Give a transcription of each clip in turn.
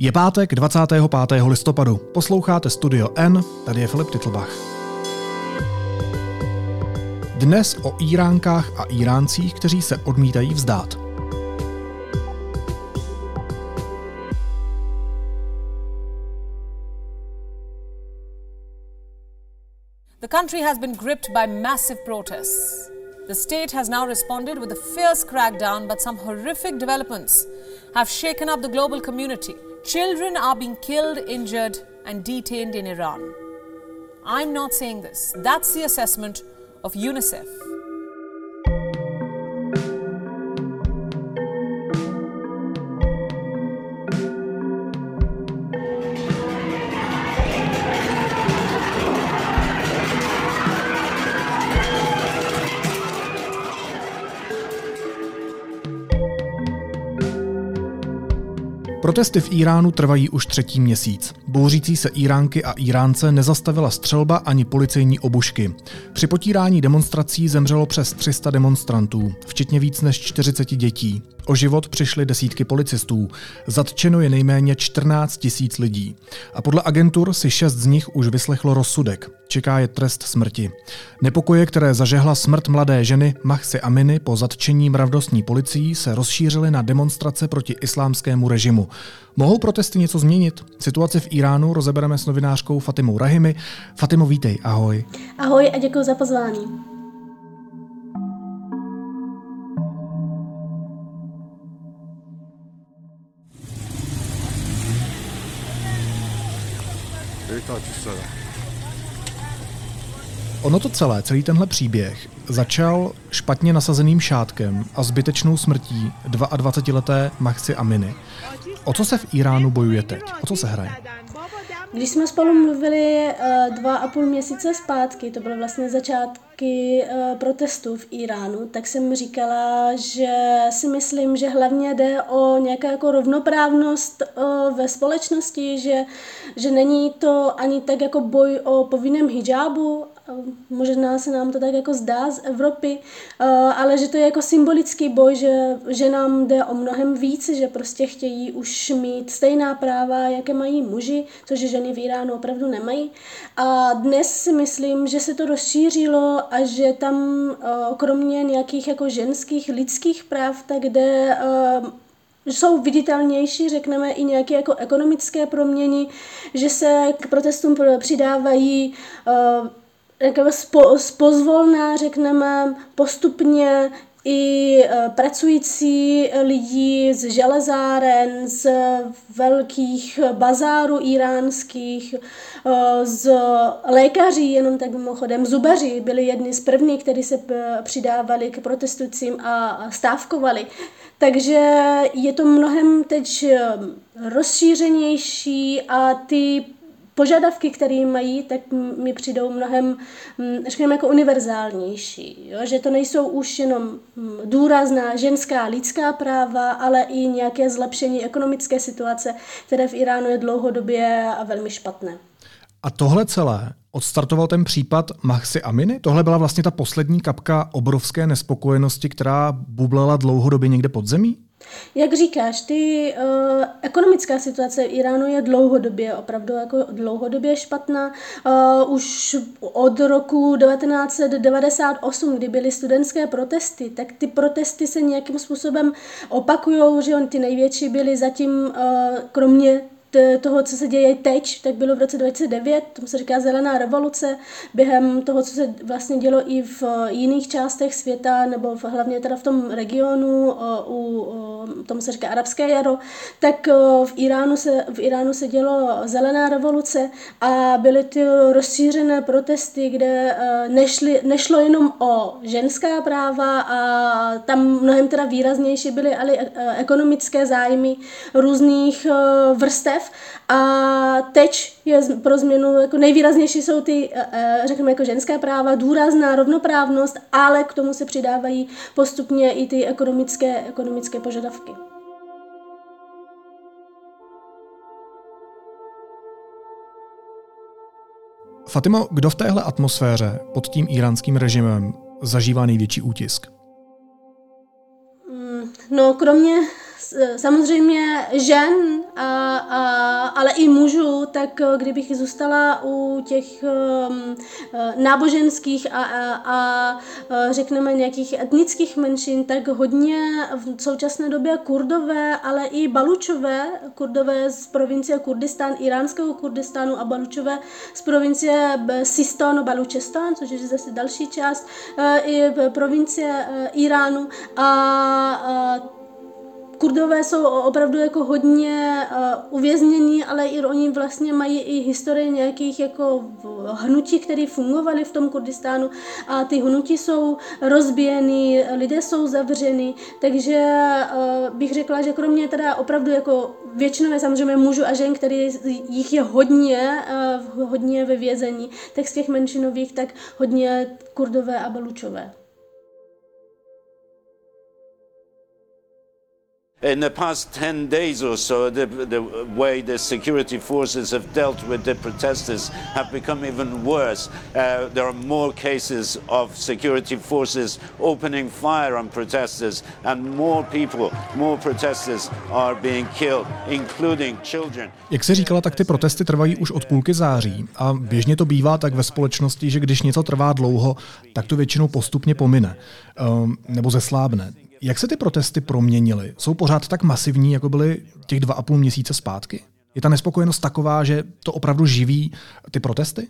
Je pátek 25. listopadu. Posloucháte Studio N, tady je Filip Titlbach. Dnes o Iránkách a Iráncích, kteří se odmítají vzdát. The country has been gripped by massive protests. The state has now responded with a fierce crackdown, but some horrific developments have shaken up the global community. Children are being killed, injured, and detained in Iran. I'm not saying this. That's the assessment of UNICEF. Protesty v Iránu trvají už třetí měsíc. Bouřící se Iránky a Iránce nezastavila střelba ani policejní obušky. Při potírání demonstrací zemřelo přes 300 demonstrantů, včetně víc než 40 dětí. O život přišly desítky policistů. Zatčeno je nejméně 14 tisíc lidí. A podle agentur si šest z nich už vyslechlo rozsudek. Čeká je trest smrti. Nepokoje, které zažehla smrt mladé ženy Mahsi Aminy po zatčení mravnostní policií, se rozšířily na demonstrace proti islámskému režimu. Mohou protesty něco změnit? Situaci v Iránu rozebereme s novinářkou Fatimou Rahimi. Fatimo, vítej, ahoj. Ahoj a děkuji za pozvání. Ono to celé, celý tenhle příběh, začal špatně nasazeným šátkem a zbytečnou smrtí 22-leté Mahsi Aminy. O co se v Iránu bojuje teď? O co se hraje? Když jsme spolu mluvili uh, dva a půl měsíce zpátky, to byly vlastně začátky uh, protestů v Iránu, tak jsem říkala, že si myslím, že hlavně jde o nějakou jako rovnoprávnost uh, ve společnosti, že, že není to ani tak jako boj o povinném hijabu, možná se nám to tak jako zdá z Evropy, ale že to je jako symbolický boj, že, že nám jde o mnohem víc, že prostě chtějí už mít stejná práva, jaké mají muži, což ženy v Iránu opravdu nemají. A dnes si myslím, že se to rozšířilo a že tam kromě nějakých jako ženských lidských práv, tak jde jsou viditelnější, řekneme, i nějaké jako ekonomické proměny, že se k protestům přidávají uh, spo, spozvolná, řekneme, postupně i e, pracující lidi z železáren, z velkých bazárů iránských, e, z lékaří, jenom tak mimochodem, zubaři byli jedni z prvních, kteří se přidávali k protestujícím a stávkovali. Takže je to mnohem teď rozšířenější a ty požadavky, které mají, tak mi přijdou mnohem, řekněme, jako univerzálnější. Jo? Že to nejsou už jenom důrazná ženská lidská práva, ale i nějaké zlepšení ekonomické situace, které v Iránu je dlouhodobě a velmi špatné. A tohle celé odstartoval ten případ Mahsi Aminy? Tohle byla vlastně ta poslední kapka obrovské nespokojenosti, která bublala dlouhodobě někde pod zemí? Jak říkáš, ty uh, ekonomická situace v Iránu je dlouhodobě, opravdu jako dlouhodobě špatná. Uh, už od roku 1998, kdy byly studentské protesty, tak ty protesty se nějakým způsobem opakují, že on ty největší byly zatím, uh, kromě toho, co se děje teď, tak bylo v roce 2009, tomu se říká zelená revoluce, během toho, co se vlastně dělo i v jiných částech světa, nebo v, hlavně teda v tom regionu, u, tomu se říká arabské jaro, tak v Iránu se, v Iránu se dělo zelená revoluce a byly ty rozšířené protesty, kde nešli, nešlo jenom o ženská práva a tam mnohem teda výraznější byly ale ekonomické zájmy různých vrstev, krev a teď je pro změnu jako nejvýraznější jsou ty, eh, eh, řekněme, jako ženská práva, důrazná rovnoprávnost, ale k tomu se přidávají postupně i ty ekonomické, ekonomické požadavky. Fatimo, kdo v téhle atmosféře pod tím iránským režimem zažívá největší útisk? Mm, no, kromě samozřejmě žen, a, a, ale i mužů, tak kdybych zůstala u těch um, náboženských a, a, a řekneme nějakých etnických menšin, tak hodně v současné době kurdové, ale i balučové, kurdové z provincie Kurdistán, iránského Kurdistánu a balučové z provincie Sistan Balučestán, což je zase další část, i provincie Iránu. A, a Kurdové jsou opravdu jako hodně uh, uvěznění, ale i oni vlastně mají i historii nějakých jako hnutí, které fungovaly v tom Kurdistánu a ty hnutí jsou rozbíjeny, lidé jsou zavřeni, takže uh, bych řekla, že kromě teda opravdu jako většinové samozřejmě mužů a žen, který jich je hodně, uh, hodně ve vězení, tak z těch menšinových, tak hodně kurdové a balučové. In the past 10 days or so, the, the way the security forces have dealt with the protesters have become even worse. Uh, there are more cases of security forces opening fire on protesters, and more people, more protesters are being killed, including children. Jak se říkala, tak ty protesty trvají už od půlky září a běžně to bývá tak ve společnosti, že když něco trvá dlouho, tak to většinou postupně pomine um, nebo zeslábne. Jak se ty protesty proměnily? Jsou pořád tak masivní, jako byly těch dva a půl měsíce zpátky? Je ta nespokojenost taková, že to opravdu živí ty protesty?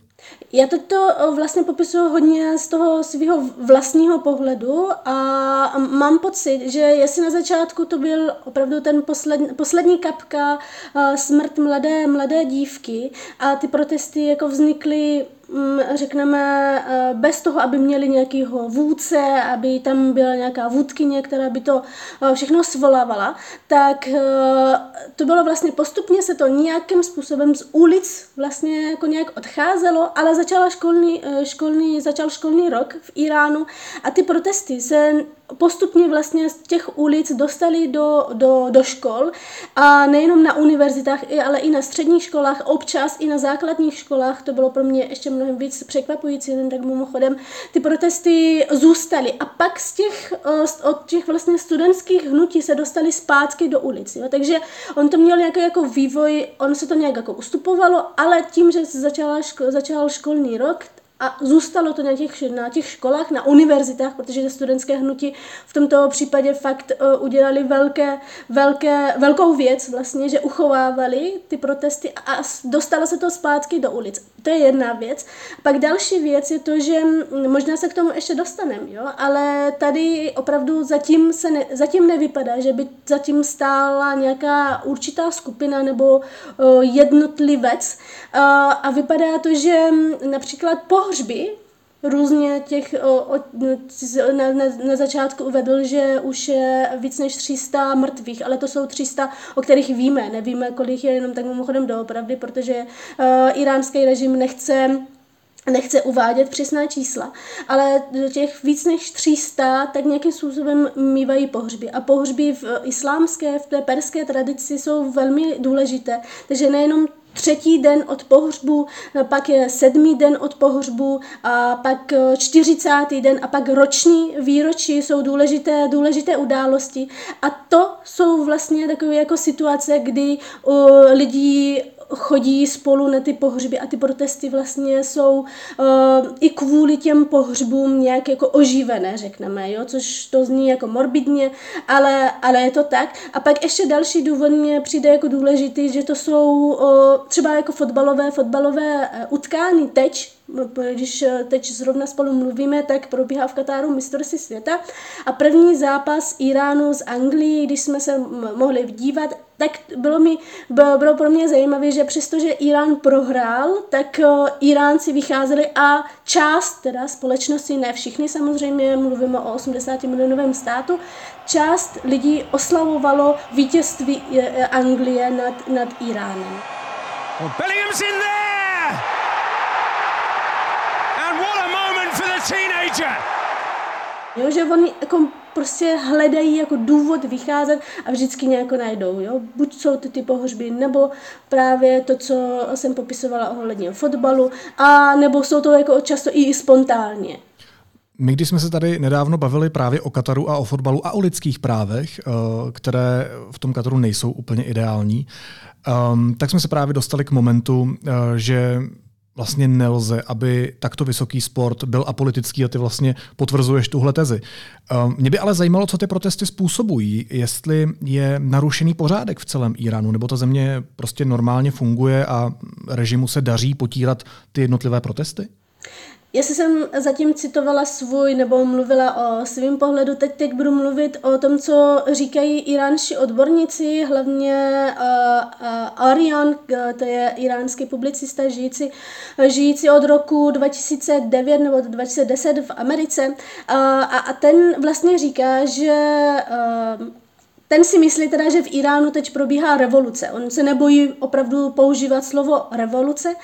Já to vlastně popisuju hodně z toho svého vlastního pohledu a mám pocit, že jestli na začátku to byl opravdu ten poslední, poslední kapka smrt mladé, mladé dívky a ty protesty jako vznikly řekneme, eh, bez toho, aby měli nějakého vůdce, aby tam byla nějaká vůdkyně, která by to eh, všechno svolávala, tak eh, to bylo vlastně postupně se to nějakým způsobem z ulic vlastně jako nějak odcházelo, ale začala školní, školní, začal školní rok v Iránu a ty protesty se postupně vlastně z těch ulic dostali do, do, do škol. A nejenom na univerzitách, ale i na středních školách, občas i na základních školách, to bylo pro mě ještě mnohem víc překvapující, jen tak mimochodem, ty protesty zůstaly. A pak z těch, eh, od těch vlastně studentských hnutí se dostali zpátky do ulic, jo? takže on to měl nějaký jako vývoj, on se to nějak jako ustupovalo, ale tím, že začala ško, začal školní rok, a zůstalo to na těch, na těch školách, na univerzitách, protože studentské hnutí v tomto případě fakt uh, udělali velké, velké, velkou věc vlastně, že uchovávali ty protesty a dostalo se to zpátky do ulic. To je jedna věc. Pak další věc je to, že možná se k tomu ještě dostaneme, jo, ale tady opravdu zatím, se ne, zatím nevypadá, že by zatím stála nějaká určitá skupina nebo uh, jednotlivec uh, a vypadá to, že například po pohřby různě těch, o, o, na, na, na začátku uvedl, že už je víc než 300 mrtvých, ale to jsou 300, o kterých víme. Nevíme, kolik je jenom tak mimochodem doopravdy, protože uh, iránský režim nechce nechce uvádět přesná čísla, ale těch víc než 300 tak nějakým způsobem mývají pohřby. A pohřby v islámské, v té perské tradici jsou velmi důležité. Takže nejenom třetí den od pohřbu, pak je sedmý den od pohřbu a pak čtyřicátý den a pak roční výročí jsou důležité, důležité události. A to jsou vlastně takové jako situace, kdy uh, lidi chodí spolu na ty pohřby a ty protesty vlastně jsou uh, i kvůli těm pohřbům nějak jako oživené, řekneme, jo, což to zní jako morbidně, ale, ale je to tak. A pak ještě další důvod mě přijde jako důležitý, že to jsou uh, třeba jako fotbalové, fotbalové uh, utkání teď, když teď zrovna spolu mluvíme, tak probíhá v Katáru mistrovství světa a první zápas Iránu z Anglii, když jsme se mohli dívat, tak bylo, mi, bylo, pro mě zajímavé, že přestože Irán prohrál, tak Iránci vycházeli a část teda společnosti, ne všichni samozřejmě, mluvíme o 80 milionovém státu, část lidí oslavovalo vítězství uh, Anglie nad, nad Iránem. Well, Bellingham's in there! And what a moment for the teenager! Jo, že oni jako prostě hledají jako důvod vycházet a vždycky nějak najdou. Jo? Buď jsou to ty pohřby, nebo právě to, co jsem popisovala ohledně fotbalu, a nebo jsou to jako často i spontánně. My, když jsme se tady nedávno bavili právě o Kataru a o fotbalu a o lidských právech, eh, které v tom Kataru nejsou úplně ideální, ehm, tak jsme se právě dostali k momentu, eh, že vlastně nelze, aby takto vysoký sport byl apolitický a ty vlastně potvrzuješ tuhle tezi. Ehm, mě by ale zajímalo, co ty protesty způsobují, jestli je narušený pořádek v celém Iránu, nebo ta země prostě normálně funguje a režimu se daří potírat ty jednotlivé protesty? Jestli jsem zatím citovala svůj nebo mluvila o svém pohledu, teď, teď budu mluvit o tom, co říkají iránští odborníci, hlavně uh, uh, Arian, to je iránský publicista žijící, žijící od roku 2009 nebo 2010 v Americe. Uh, a, a ten vlastně říká, že uh, ten si myslí teda, že v Iránu teď probíhá revoluce. On se nebojí opravdu používat slovo revoluce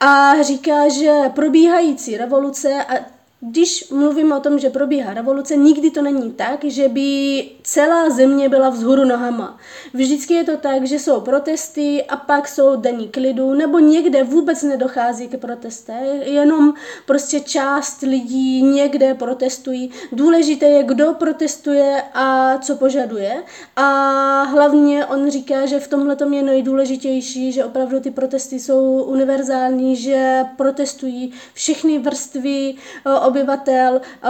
a říká, že probíhající revoluce a když mluvím o tom, že probíhá revoluce, nikdy to není tak, že by celá země byla vzhůru nohama. Vždycky je to tak, že jsou protesty a pak jsou denní klidu, nebo někde vůbec nedochází k protesté, jenom prostě část lidí někde protestují. Důležité je, kdo protestuje a co požaduje. A hlavně on říká, že v tomhle je nejdůležitější, že opravdu ty protesty jsou univerzální, že protestují všechny vrstvy obyvatel eh,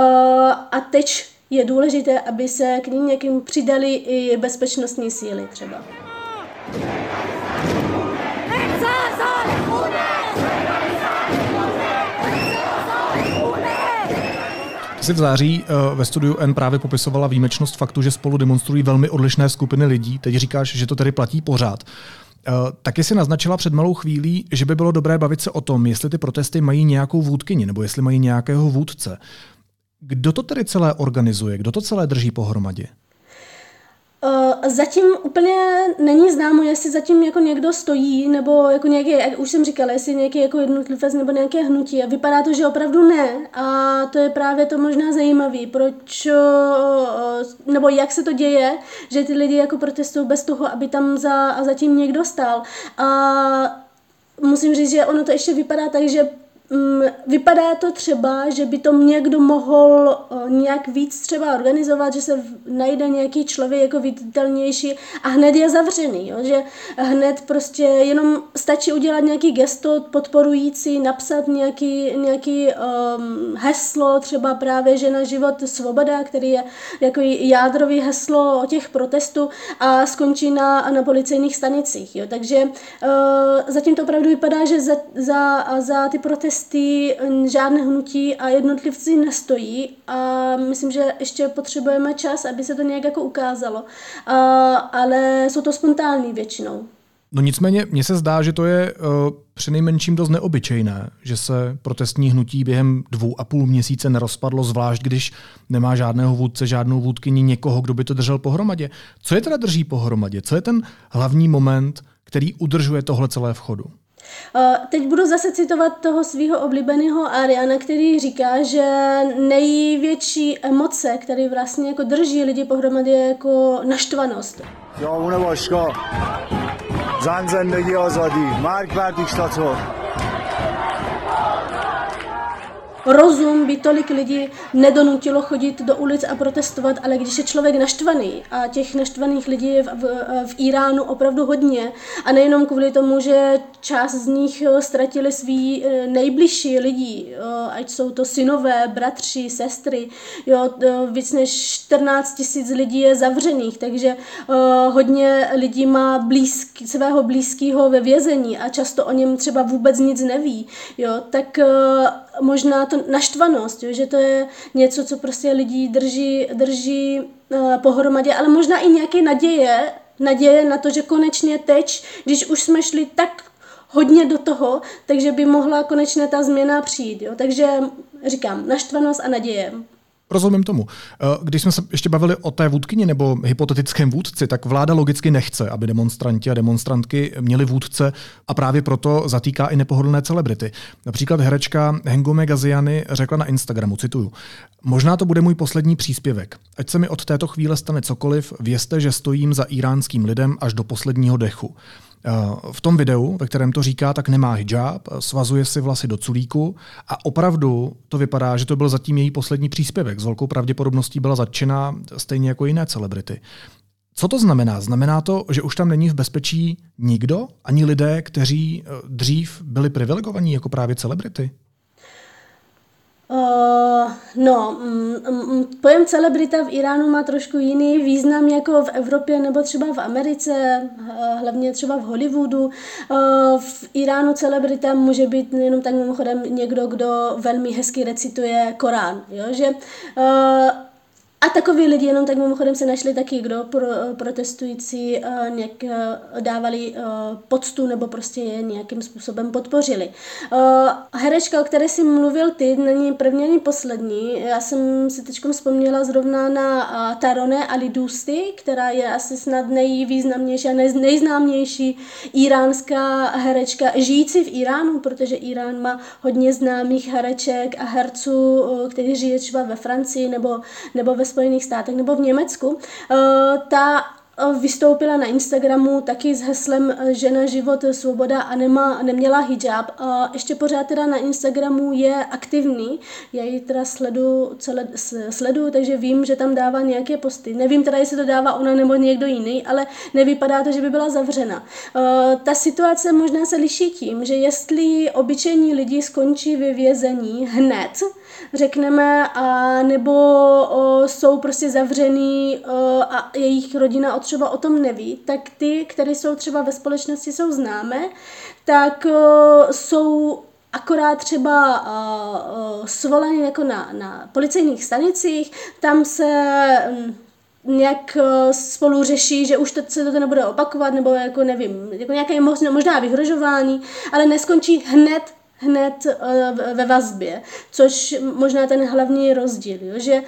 a teď je důležité, aby se k někým přidali i bezpečnostní síly třeba. si v září eh, ve studiu N právě popisovala výjimečnost faktu, že spolu demonstrují velmi odlišné skupiny lidí. Teď říkáš, že to tedy platí pořád. Eh, taky si naznačila před malou chvílí, že by bylo dobré bavit se o tom, jestli ty protesty mají nějakou vůdkyni nebo jestli mají nějakého vůdce. Kdo to tedy celé organizuje? Kdo to celé drží pohromadě? Uh, zatím úplně není známo, jestli zatím jako někdo stojí, nebo jako nějaký, jak už jsem říkala, jestli nějaký jako jednotlivec nebo nějaké hnutí. A vypadá to, že opravdu ne. A to je právě to možná zajímavé, proč, uh, nebo jak se to děje, že ty lidi jako protestují bez toho, aby tam za, zatím někdo stál. A musím říct, že ono to ještě vypadá tak, že vypadá to třeba, že by to někdo mohl nějak víc třeba organizovat, že se najde nějaký člověk jako viditelnější a hned je zavřený, jo? že hned prostě jenom stačí udělat nějaký gesto podporující, napsat nějaký, nějaký um, heslo, třeba právě že na život svoboda, který je jako jádrový heslo o těch protestů a skončí na, na policejních stanicích. Jo? Takže uh, zatím to opravdu vypadá, že za, za, za ty protesty protesty, žádné hnutí a jednotlivci nestojí a myslím, že ještě potřebujeme čas, aby se to nějak jako ukázalo. A, ale jsou to spontánní většinou. No nicméně, mně se zdá, že to je uh, přinejmenším dost neobyčejné, že se protestní hnutí během dvou a půl měsíce nerozpadlo, zvlášť když nemá žádného vůdce, žádnou vůdkyni, někoho, kdo by to držel pohromadě. Co je teda drží pohromadě? Co je ten hlavní moment, který udržuje tohle celé v chodu? Eh, teď budu zase citovat toho svého oblíbeného Ariana, který říká, že největší emoce, které vlastně jako drží lidi pohromadě, je jako naštvanost. Jo, zan zendegi azadi, mark berdiktator rozum by tolik lidí nedonutilo chodit do ulic a protestovat, ale když je člověk naštvaný a těch naštvaných lidí je v, v, v Iránu opravdu hodně a nejenom kvůli tomu, že část z nich eh, ztratili svý eh, nejbližší lidi, eh, ať jsou to synové, bratři, sestry, jo, víc než 14 tisíc lidí je zavřených, takže hodně lidí má blízk, svého blízkého ve vězení a často o něm třeba vůbec nic neví, jo, tak možná to naštvanost, jo, že to je něco, co prostě lidí drží, drží uh, pohromadě, ale možná i nějaké naděje, naděje na to, že konečně teď, když už jsme šli tak hodně do toho, takže by mohla konečně ta změna přijít. Jo. Takže říkám, naštvanost a naděje. Rozumím tomu. Eh, když jsme se ještě bavili o té vůdkyni nebo hypotetickém vůdci, tak vláda logicky nechce, aby demonstranti a demonstrantky měli vůdce a právě proto zatýká i nepohodlné celebrity. Například herečka Hengome Gaziany řekla na Instagramu, cituju, Možná to bude můj poslední příspěvek. Ať se mi od této chvíle stane cokoliv, vězte, že stojím za iránským lidem až do posledního dechu. V tom videu, ve kterém to říká, tak nemá hijab, svazuje si vlasy do culíku a opravdu to vypadá, že to byl zatím její poslední příspěvek. S velkou pravděpodobností byla zatčena stejně jako jiné celebrity. Co to znamená? Znamená to, že už tam není v bezpečí nikdo, ani lidé, kteří eh, dřív byli privilegovaní jako právě celebrity? Uh, no, mm, mm, pojem celebrita v Iránu má trošku jiný význam jako v Evropě nebo třeba v Americe, hlavně třeba v Hollywoodu. Uh, v Iránu celebrita může být jenom tak mimochodem někdo, kdo velmi hezky recituje Korán. Jo? Že, uh, a takový lidi jenom tak mimochodem se našli taky, kdo pro, protestující uh, nějak uh, dávali uh, poctu nebo prostě je nějakým způsobem podpořili. Uh, herečka, o které jsi mluvil ty, není první ani poslední. Já jsem si teď vzpomněla zrovna na uh, Tarone Alidusti, která je asi snad nejvýznamnější a nej, nejznámější iránská herečka žijící v Iránu, protože Irán má hodně známých hereček a herců, uh, kteří žijí třeba ve Francii nebo, nebo ve Spojených státech nebo v Německu, eh, ta vystoupila na Instagramu taky s heslem eh, žena, život, svoboda a nemá, neměla hijab. Ještě pořád teda na Instagramu je aktivní, já ji teda sledu, celé, sledu, takže vím, že tam dává nějaké posty. Nevím teda, jestli to dává ona nebo někdo jiný, ale nevypadá to, že by byla zavřena. Uh, ta situace možná se liší tím, že jestli obyčejní lidi skončí ve vězení hned, řekneme, a nebo jsou prostě zavřený uh, a jejich rodina od třeba o tom neví, tak ty, které jsou třeba ve společnosti, jsou známé, tak uh, jsou akorát třeba uh, uh, svolený jako na, na policejních stanicích, tam se um, nějak spolu řeší, že už to, se to nebude opakovat, nebo jako nevím, jako nějaké možná, možná vyhrožování, ale neskončí hned hned ve vazbě, což možná ten hlavní rozdíl, jo, že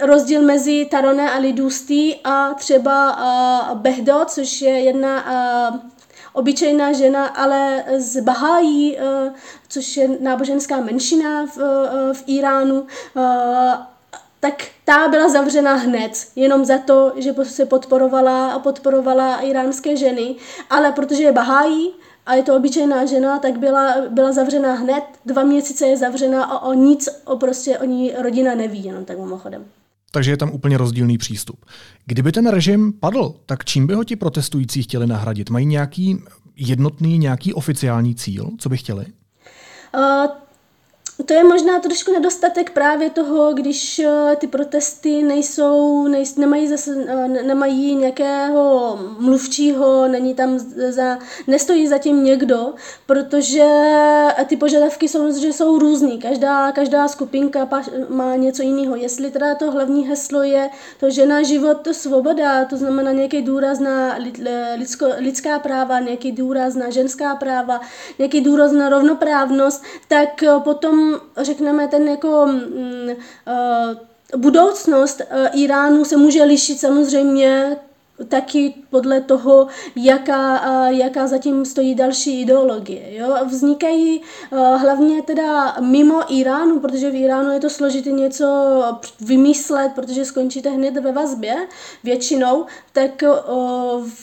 rozdíl mezi Tarone a Lidustí a třeba uh, Behdo, což je jedna uh, obyčejná žena, ale z Bahájí, uh, což je náboženská menšina v, uh, v Iránu, uh, tak ta byla zavřena hned, jenom za to, že se podporovala a podporovala iránské ženy, ale protože je Bahájí, a je to obyčejná žena, tak byla, byla zavřena hned, dva měsíce je zavřena a o nic o prostě o ní rodina neví, jenom tak mimochodem. Takže je tam úplně rozdílný přístup. Kdyby ten režim padl, tak čím by ho ti protestující chtěli nahradit? Mají nějaký jednotný, nějaký oficiální cíl, co by chtěli? Uh, to je možná trošku nedostatek právě toho, když eh, ty protesty nejsou, nej, nemají, zase, eh, nemají nějakého mluvčího, není tam za, nestojí zatím někdo, protože ty požadavky jsou, že jsou různý. Každá, každá skupinka má něco jiného. Jestli teda to hlavní heslo je to žena, život, to svoboda, to znamená nějaký důraz na lidsko, lidská práva, nějaký důraz na ženská práva, nějaký důraz na rovnoprávnost, tak eh, řekneme, ten jako mm, uh, budoucnost uh, Iránu se může lišit samozřejmě taky podle toho, jaká, jaká zatím stojí další ideologie. Jo? Vznikají hlavně teda mimo Iránu, protože v Iránu je to složité něco vymyslet, protože skončíte hned ve vazbě většinou, tak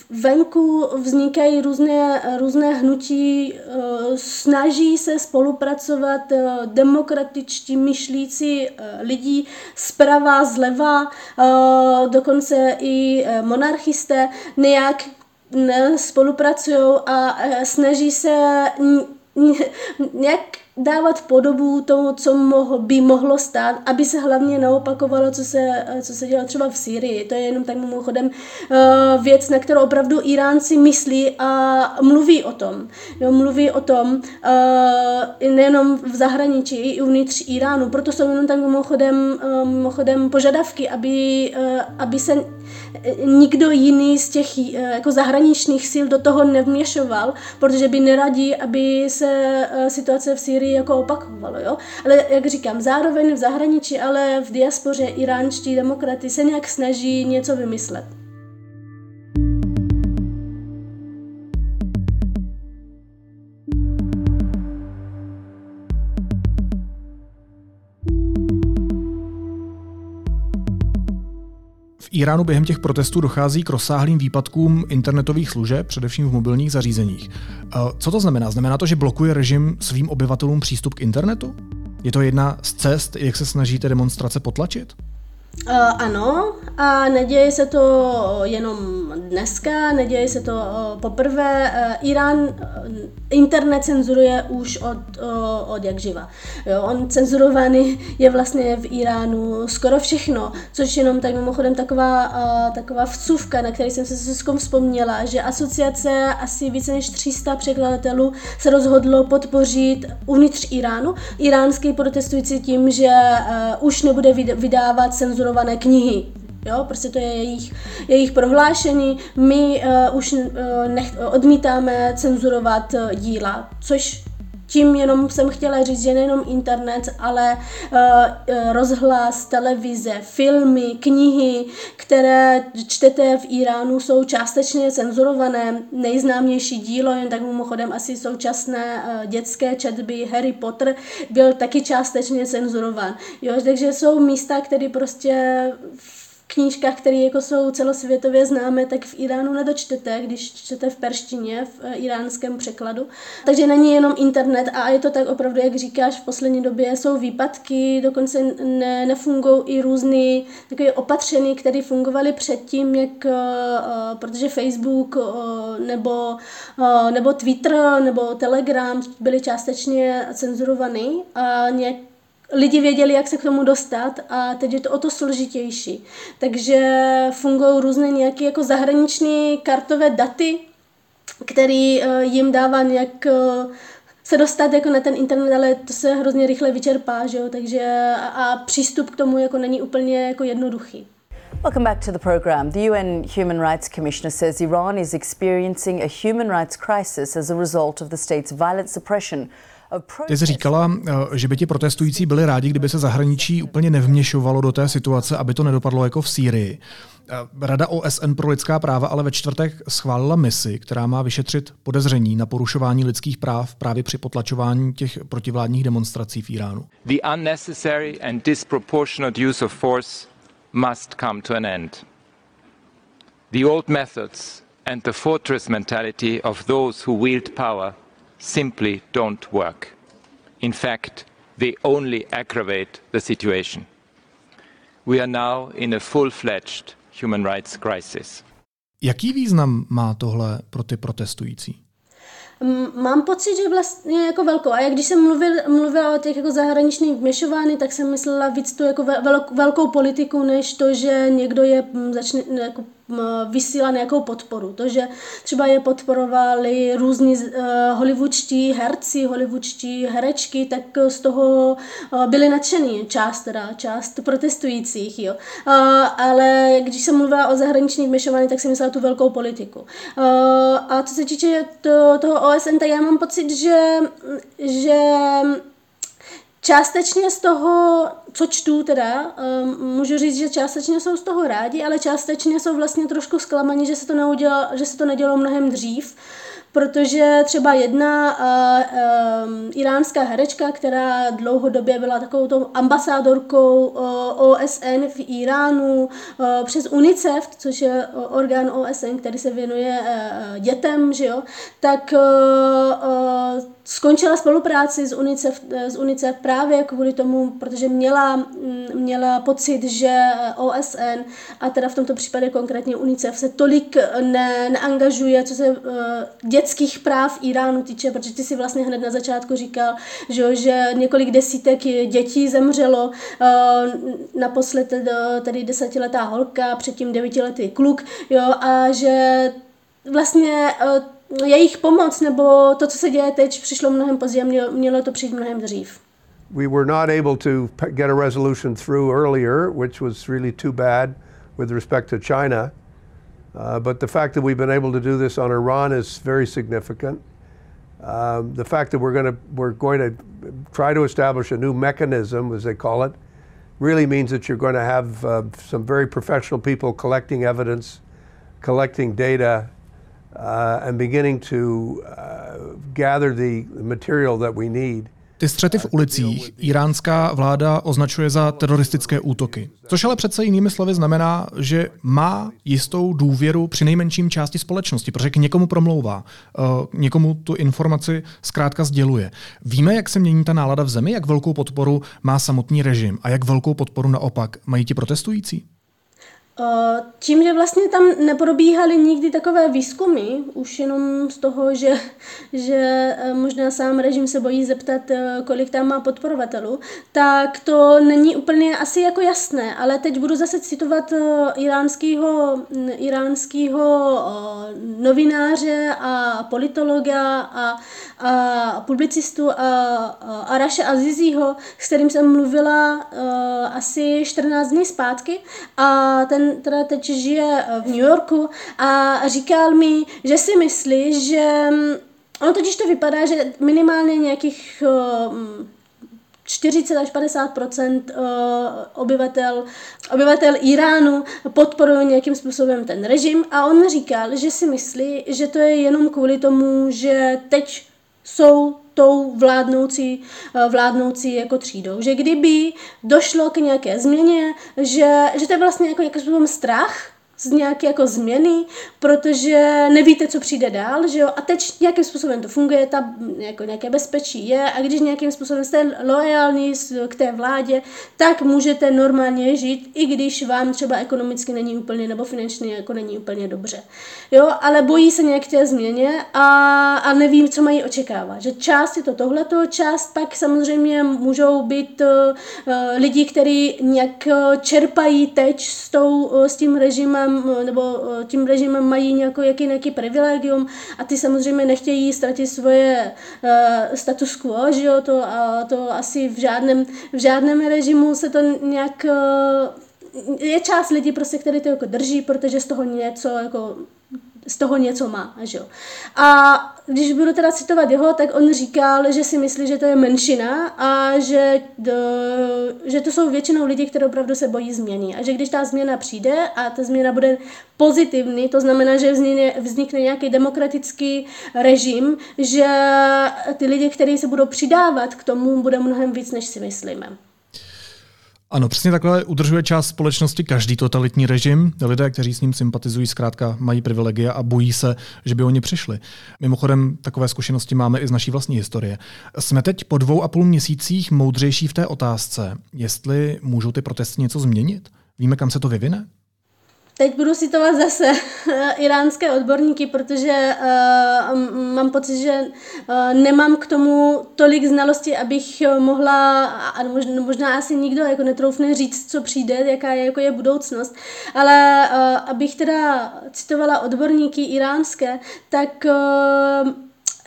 venku vznikají různé, různé hnutí, snaží se spolupracovat demokratičtí myšlící lidí zprava, zleva, dokonce i monarchie anarchisté nějak spolupracují a snaží se nějak dávat podobu tomu, co moho, by mohlo stát, aby se hlavně neopakovalo, co se, co se dělo třeba v Syrii. To je jenom tak mimochodem uh, věc, na kterou opravdu Iránci myslí a mluví o tom. Jo, mluví o tom nejenom v zahraničí, i uvnitř Iránu. Proto jsou jenom tak mimochodem, mimochodem požadavky, aby, aby se nikdo jiný z těch uh, jako zahraničních sil do toho nevměšoval, protože by neradí, aby se uh, situace v Syrii jako opakovalo, jo. Ale jak říkám, zároveň v zahraničí, ale v diaspoře iránští demokraty se nějak snaží něco vymyslet. Iránu během těch protestů dochází k rozsáhlým výpadkům internetových služeb, především v mobilních zařízeních. Eh, co to znamená? Znamená to, že blokuje režim svým obyvatelům přístup k internetu? Je to jedna z cest, jak se snažíte demonstrace potlačit? Uh, ano, a neděje se to jenom dneska, neděje se to uh, poprvé. Uh, Irán uh, internet cenzuruje už od, od jak živa. Jo, on cenzurovaný je vlastně v Iránu skoro všechno, což jenom tak mimochodem taková, taková vcuvka, na který jsem se s vzpomněla, že asociace asi více než 300 překladatelů se rozhodlo podpořit uvnitř Iránu iránský protestující tím, že už nebude vydávat cenzurované knihy. Jo, prostě to je jejich, jejich prohlášení. My uh, už uh, nech, odmítáme cenzurovat uh, díla, což tím jenom jsem chtěla říct, že nejenom internet, ale uh, rozhlas, televize, filmy, knihy, které čtete v Iránu, jsou částečně cenzurované. Nejznámější dílo, jen tak mimochodem asi současné uh, dětské četby Harry Potter, byl taky částečně cenzurovan. Jo, takže jsou místa, které prostě knížkách, které jako jsou celosvětově známé, tak v Iránu nedočtete, když čtete v perštině, v eh, iránském překladu. Takže není jenom internet a je to tak opravdu, jak říkáš, v poslední době jsou výpadky, dokonce ne, nefungují i různé takové opatření, které fungovaly předtím, jak, uh, protože Facebook nebo, nebo Twitter nebo Telegram byly částečně cenzurovaný a nějak lidi věděli, jak se k tomu dostat a teď je to o to složitější. Takže fungují různé nějaké jako zahraniční kartové daty, který uh, jim dává nějak uh, se dostat jako na ten internet, ale to se hrozně rychle vyčerpá, že jo? takže a, a přístup k tomu jako není úplně jako jednoduchý. Welcome back to the program. The UN Human Rights Commissioner says Iran is experiencing a human rights crisis as a result of the state's violent suppression ty jsi říkala, eh, že by ti protestující byli rádi, kdyby se zahraničí úplně nevměšovalo do té situace, aby to nedopadlo jako v Sýrii. Eh, Rada OSN pro lidská práva ale ve čtvrtek schválila misi, která má vyšetřit podezření na porušování lidských práv právě při potlačování těch protivládních demonstrací v Iránu. The unnecessary and disproportionate use of force must come to an end. The old methods and the fortress mentality of those who wield power simply don't work. In fact, they only aggravate the situation. We are now in a full-fledged human rights crisis. Jaký význam má tohle pro ty protestující? Mám pocit, že vlastně jako velkou. A jak když jsem mluvil, mluvila o těch jako zahraničních vměšování, tak jsem myslela víc tu jako velkou politiku, než to, že někdo je začne, jako vysílá nějakou podporu. To, že třeba je podporovali různí uh, hollywoodští herci, hollywoodští herečky, tak z toho uh, byli nadšení, část teda, část protestujících, jo. Ale když jsem mluvila o zahraničních vměšování, tak jsem myslela tu velkou politiku. A co se týče to, toho OSN, tak já mám pocit, že, že Částečně z toho, co čtu teda, um, můžu říct, že částečně jsou z toho rádi, ale částečně jsou vlastně trošku zklamaní, že se to, neudělalo, že se to nedělo mnohem dřív protože třeba jedna uh, uh, iránská herečka, která dlouhodobě byla takovou tou ambasádorkou uh, OSN v Iránu uh, přes UNICEF, což je orgán OSN, který se věnuje uh, dětem, že jo, tak uh, uh, skončila spolupráci s UNICEF, s UNICEF právě kvůli tomu, protože měla, měla pocit, že OSN a teda v tomto případě konkrétně UNICEF se tolik ne, neangažuje, co se uh, dětských práv Iránu týče, protože ty si vlastně hned na začátku říkal, že, že několik desítek dětí zemřelo, uh, naposled tedy desetiletá holka, předtím devítiletý kluk, jo, a že vlastně uh, jejich pomoc nebo to, co se děje teď, přišlo mnohem později, mělo, mělo to přijít mnohem dřív. We were not able to get a resolution through earlier, which was really too bad with respect to China. Uh, but the fact that we've been able to do this on Iran is very significant. Um, the fact that we're going to we're going to try to establish a new mechanism, as they call it, really means that you're going to have uh, some very professional people collecting evidence, collecting data, and beginning to uh, gather the material that we need Ty střety v ulicích iránská vláda označuje za teroristické útoky. Což ale přece jinými slovy znamená, že má jistou důvěru při nejmenším části společnosti, protože k někomu promlouvá, někomu tu informaci zkrátka sděluje. Víme, jak se mění ta nálada v zemi, jak velkou podporu má samotný režim a jak velkou podporu naopak mají ti protestující? Eh, tím, že vlastně tam neprobíhaly nikdy takové výzkumy, už jenom z toho, že, že eh, možná sám režim se bojí zeptat, eh, kolik tam má podporovatelů, tak to není úplně asi jako jasné, ale teď budu zase citovat iránského, iránského novináře a politologa a, a publicistu a, a Araše Azizího, s kterým jsem mluvila asi 14 dní zpátky. A ten teda teď žije v New Yorku a říkal mi, že si myslí, že mm, ono totiž to vypadá, že minimálně nějakých 40 až 50% obyvatel, obyvatel Iránu podporují nějakým způsobem ten režim. A on říkal, že si myslí, že to je jenom kvůli tomu, že teď jsou tou vládnoucí, eh, vládnoucí jako třídou. Že kdyby došlo k nějaké změně, že, že to je vlastně jako jaký strach, z nějaké jako změny, protože nevíte, co přijde dál, že jo, a teď nějakým způsobem to funguje, ta jako nějaké bezpečí je a když nějakým způsobem jste loajální k té vládě, tak můžete normálně žít, i když vám třeba ekonomicky není úplně, nebo finančně jako není úplně dobře, jo, ale bojí se nějak té změně a, a neví, co mají očekávat, že část je to tohleto, část pak samozřejmě můžou být uh, lidi, kteří nějak čerpají teď s, tou, s tím režimem režimem nebo eh, tím režimem mají nějaký, jaký, nějaký privilegium a ty samozřejmě nechtějí ztratit svoje uh, status quo, že jo, to, a to asi v žádném, v žádném režimu se to nějak uh, je část lidí prostě, který to jako drží, protože z toho něco jako z toho něco má. Že jo. A když budu teda citovat jeho, tak on říkal, že si myslí, že to je menšina a že, že to jsou většinou lidi, kteří opravdu se bojí změny. A že když ta změna přijde a ta změna bude pozitivní, to znamená, že vznikne, vznikne nějaký demokratický režim, že ty lidi, kteří se budou přidávat k tomu, bude mnohem víc, než si myslíme. Ano, přesně takhle udržuje část společnosti každý totalitní režim. Lidé, kteří s ním sympatizují, zkrátka mají privilegia a bojí se, že by oni přišli. Mimochodem, takové zkušenosti máme i z naší vlastní historie. Jsme teď po dvou a půl měsících moudřejší v té otázce, jestli můžou ty protesty něco změnit? Víme, kam se to vyvine? Teď budu citovat zase iránské odborníky, protože uh, mám pocit, že uh, nemám k tomu tolik znalostí, abych mohla, a možná, možná asi nikdo jako netroufne říct, co přijde, jaká je, jako je budoucnost, ale uh, abych teda citovala odborníky iránské, tak uh,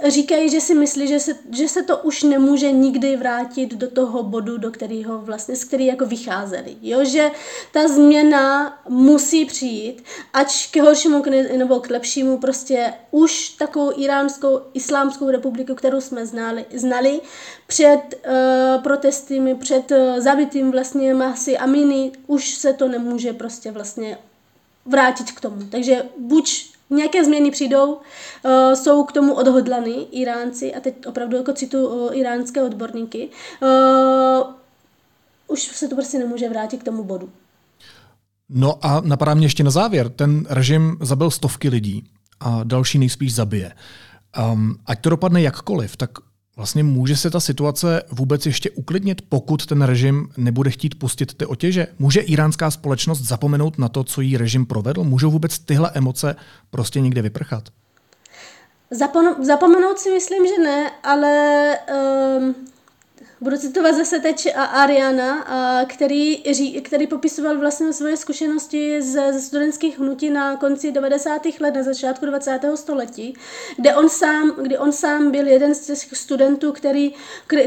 říkají, že si myslí, že se, že se to už nemůže nikdy vrátit do toho bodu, do kterého vlastně, z který jako vycházeli. Jo, že ta změna musí přijít, ať k horšímu nebo k lepšímu, prostě už takovou iránskou islámskou republiku, kterou jsme znali, znali před uh, protesty, před uh, zabitým vlastně Mahsi Amini, už se to nemůže prostě vlastně vrátit k tomu. Takže buď Nějaké změny přijdou, uh, jsou k tomu odhodlaní Iránci, a teď opravdu jako citu uh, iránské odborníky, uh, už se to prostě nemůže vrátit k tomu bodu. No a napadá mě ještě na závěr. Ten režim zabil stovky lidí a další nejspíš zabije. Um, ať to dopadne jakkoliv, tak Vlastně může se ta situace vůbec ještě uklidnit, pokud ten režim nebude chtít pustit ty otěže? Může iránská společnost zapomenout na to, co jí režim provedl? Můžou vůbec tyhle emoce prostě někde vyprchat? zapomenout si myslím, že ne, ale um, Budu citovat zase teď Ariana, který, který popisoval vlastně svoje zkušenosti ze, ze studentských hnutí na konci 90. let, na začátku 20. století, kde on sám, kdy on sám byl jeden z těch studentů, který,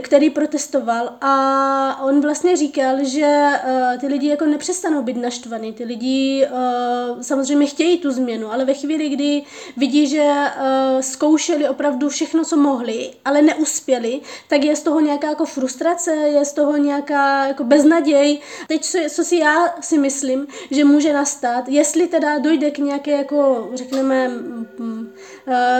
který protestoval a on vlastně říkal, že uh, ty lidi jako nepřestanou být naštvaní, ty lidi uh, samozřejmě chtějí tu změnu, ale ve chvíli, kdy vidí, že uh, zkoušeli opravdu všechno, co mohli, ale neuspěli, tak je z toho nějaká jako frustrace, je z toho nějaká jako beznaděj. Teď, co, co si já si myslím, že může nastat, jestli teda dojde k nějaké, jako řekneme, uh,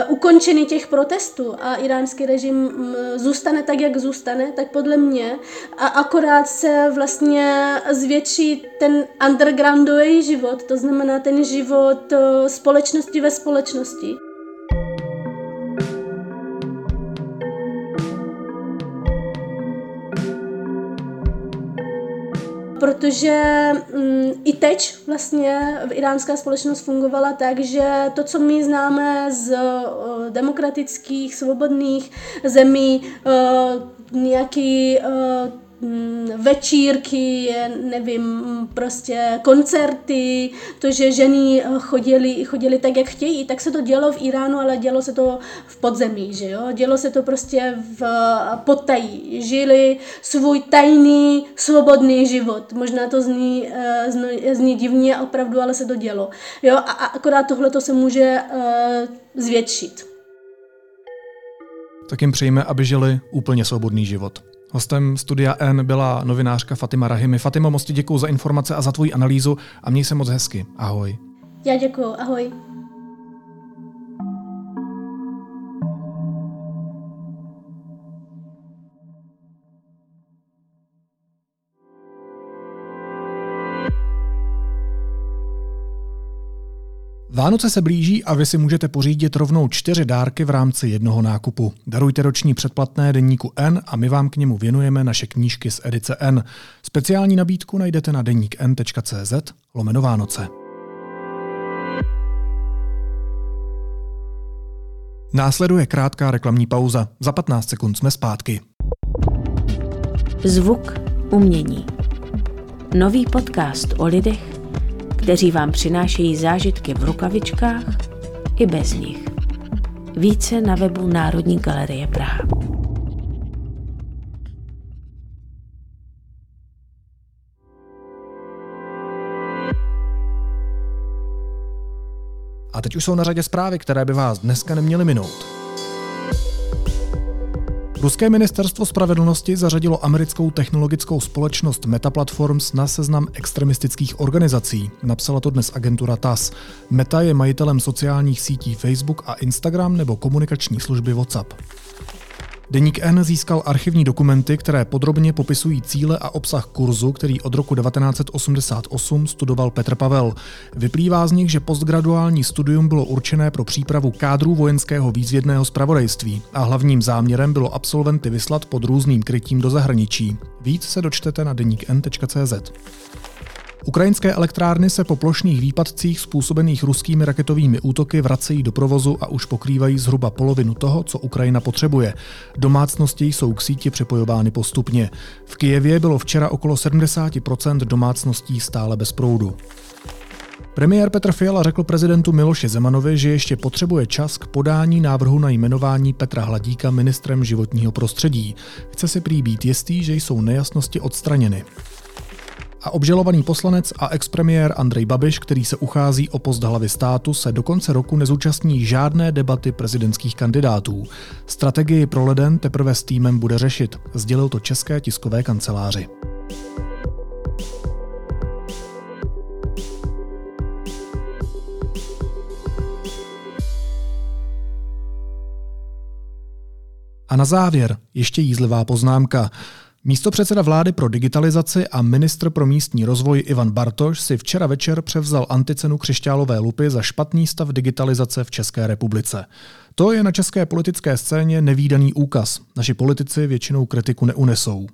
ukončení těch protestů a iránský režim um, zůstane tak, jak zůstane, tak podle mě a akorát se vlastně zvětší ten undergroundový život, to znamená ten život uh, společnosti ve společnosti. Protože mm, i teď vlastně v iránská společnost fungovala tak, že to, co my známe z uh, demokratických, svobodných zemí, uh, nějaký uh, večírky, nevím, prostě koncerty, to, že ženy chodili, chodili tak, jak chtějí, tak se to dělo v Iránu, ale dělo se to v podzemí, že jo? Dělo se to prostě v podtají. Žili svůj tajný, svobodný život. Možná to zní, eh, zní divně opravdu, ale se to dělo. Jo? A akorát tohle to se může uh, zvětšit. Tak jim přejme, aby žili úplně svobodný život. Hostem Studia N byla novinářka Fatima Rahimi. Fatima, moc ti děkuji za informace a za tvoji analýzu a měj se moc hezky. Ahoj. Já děkuji, ahoj. Vánoce se blíží a vy si můžete pořídit rovnou čtyři dárky v rámci jednoho nákupu. Darujte roční předplatné deníku N a my vám k němu věnujeme naše knížky z edice N. Speciální nabídku najdete na deníkn.cz lomeno Vánoce. Následuje krátká reklamní pauza. Za 15 sekund jsme zpátky. Zvuk umění. Nový podcast o lidech, kteří vám přinášejí zážitky v rukavičkách i bez nich. Více na webu Národní galerie Praha. A teď už jsou na řadě zprávy, které by vás dneska neměly minout. Ruské ministerstvo spravedlnosti zařadilo americkou technologickou společnost Meta Platforms na seznam extremistických organizací. Napsala to dnes agentura TAS. Meta je majitelem sociálních sítí Facebook a Instagram nebo komunikační služby WhatsApp. Deník N získal archivní dokumenty, které podrobně popisují cíle a obsah kurzu, který od roku 1988 studoval Petr Pavel. Vyplývá z nich, že postgraduální studium bylo určené pro přípravu kádrů vojenského výzvědného zpravodajství a hlavním záměrem bylo absolventy vyslat pod různým krytím do zahraničí. Víc se dočtete na deníkn.cz. Ukrajinské elektrárny se po plošných výpadcích způsobených ruskými raketovými útoky vracejí do provozu a už pokrývají zhruba polovinu toho, co Ukrajina potřebuje. Domácnosti jsou k síti připojovány postupně. V Kijevě bylo včera okolo 70% domácností stále bez proudu. Premiér Petr Fiala řekl prezidentu Miloši Zemanovi, že ještě potřebuje čas k podání návrhu na jmenování Petra Hladíka ministrem životního prostředí. Chce si prý být jistý, že jsou nejasnosti odstraněny a obžalovaný poslanec a expremiér Andrej Babiš, který se uchází o post hlavy státu, se do konce roku nezúčastní žádné debaty prezidentských kandidátů. Strategii pro leden teprve s týmem bude řešit, sdělil to České tiskové kanceláři. A na závěr ještě jízlivá poznámka. Místo předseda vlády pro digitalizaci a ministr pro místní rozvoj Ivan Bartoš si včera večer převzal anticenu křišťálové lupy za špatný stav digitalizace v České republice. To je na české politické scéně nevýdaný úkaz. Naši politici většinou kritiku neunesou.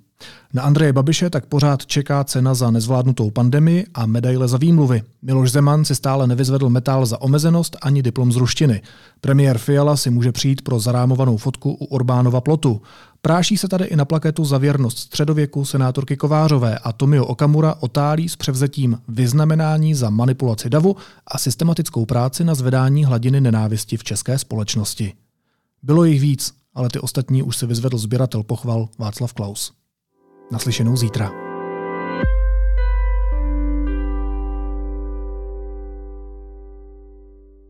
Na Andreje Babiše tak pořád čeká cena za nezvládnutou pandemii a medaile za výmluvy. Miloš Zeman si stále nevyzvedl metál za omezenost ani diplom z ruštiny. Premiér Fiala si může přijít pro zarámovanou fotku u Orbánova plotu. Práší se tady i na plaketu za věrnost středověku senátorky Kovářové a Tomio Okamura otálí s převzetím vyznamenání za manipulaci davu a systematickou práci na zvedání hladiny nenávisti v české společnosti. Bylo jich víc, ale ty ostatní už si vyzvedl sběratel pochval Václav Klaus. Naslyšenou zítra.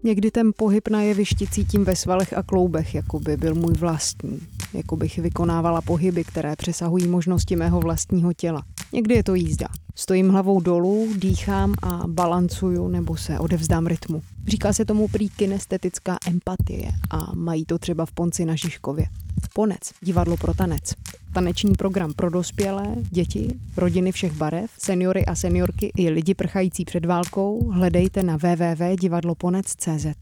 Někdy ten pohyb na jevišti cítím ve svalech a kloubech, jako by byl můj vlastní. jako bych vykonávala pohyby, které přesahují možnosti mého vlastního těla. Někdy je to jízda. Stojím hlavou dolů, dýchám a balancuju nebo se odevzdám rytmu. Říká se tomu prý kinestetická empatie a mají to třeba v Ponci na Žižkově. Ponec, divadlo pro tanec. Taneční program pro dospělé, děti, rodiny všech barev, seniory a seniorky i lidi prchající před válkou hledejte na www.divadloponec.cz.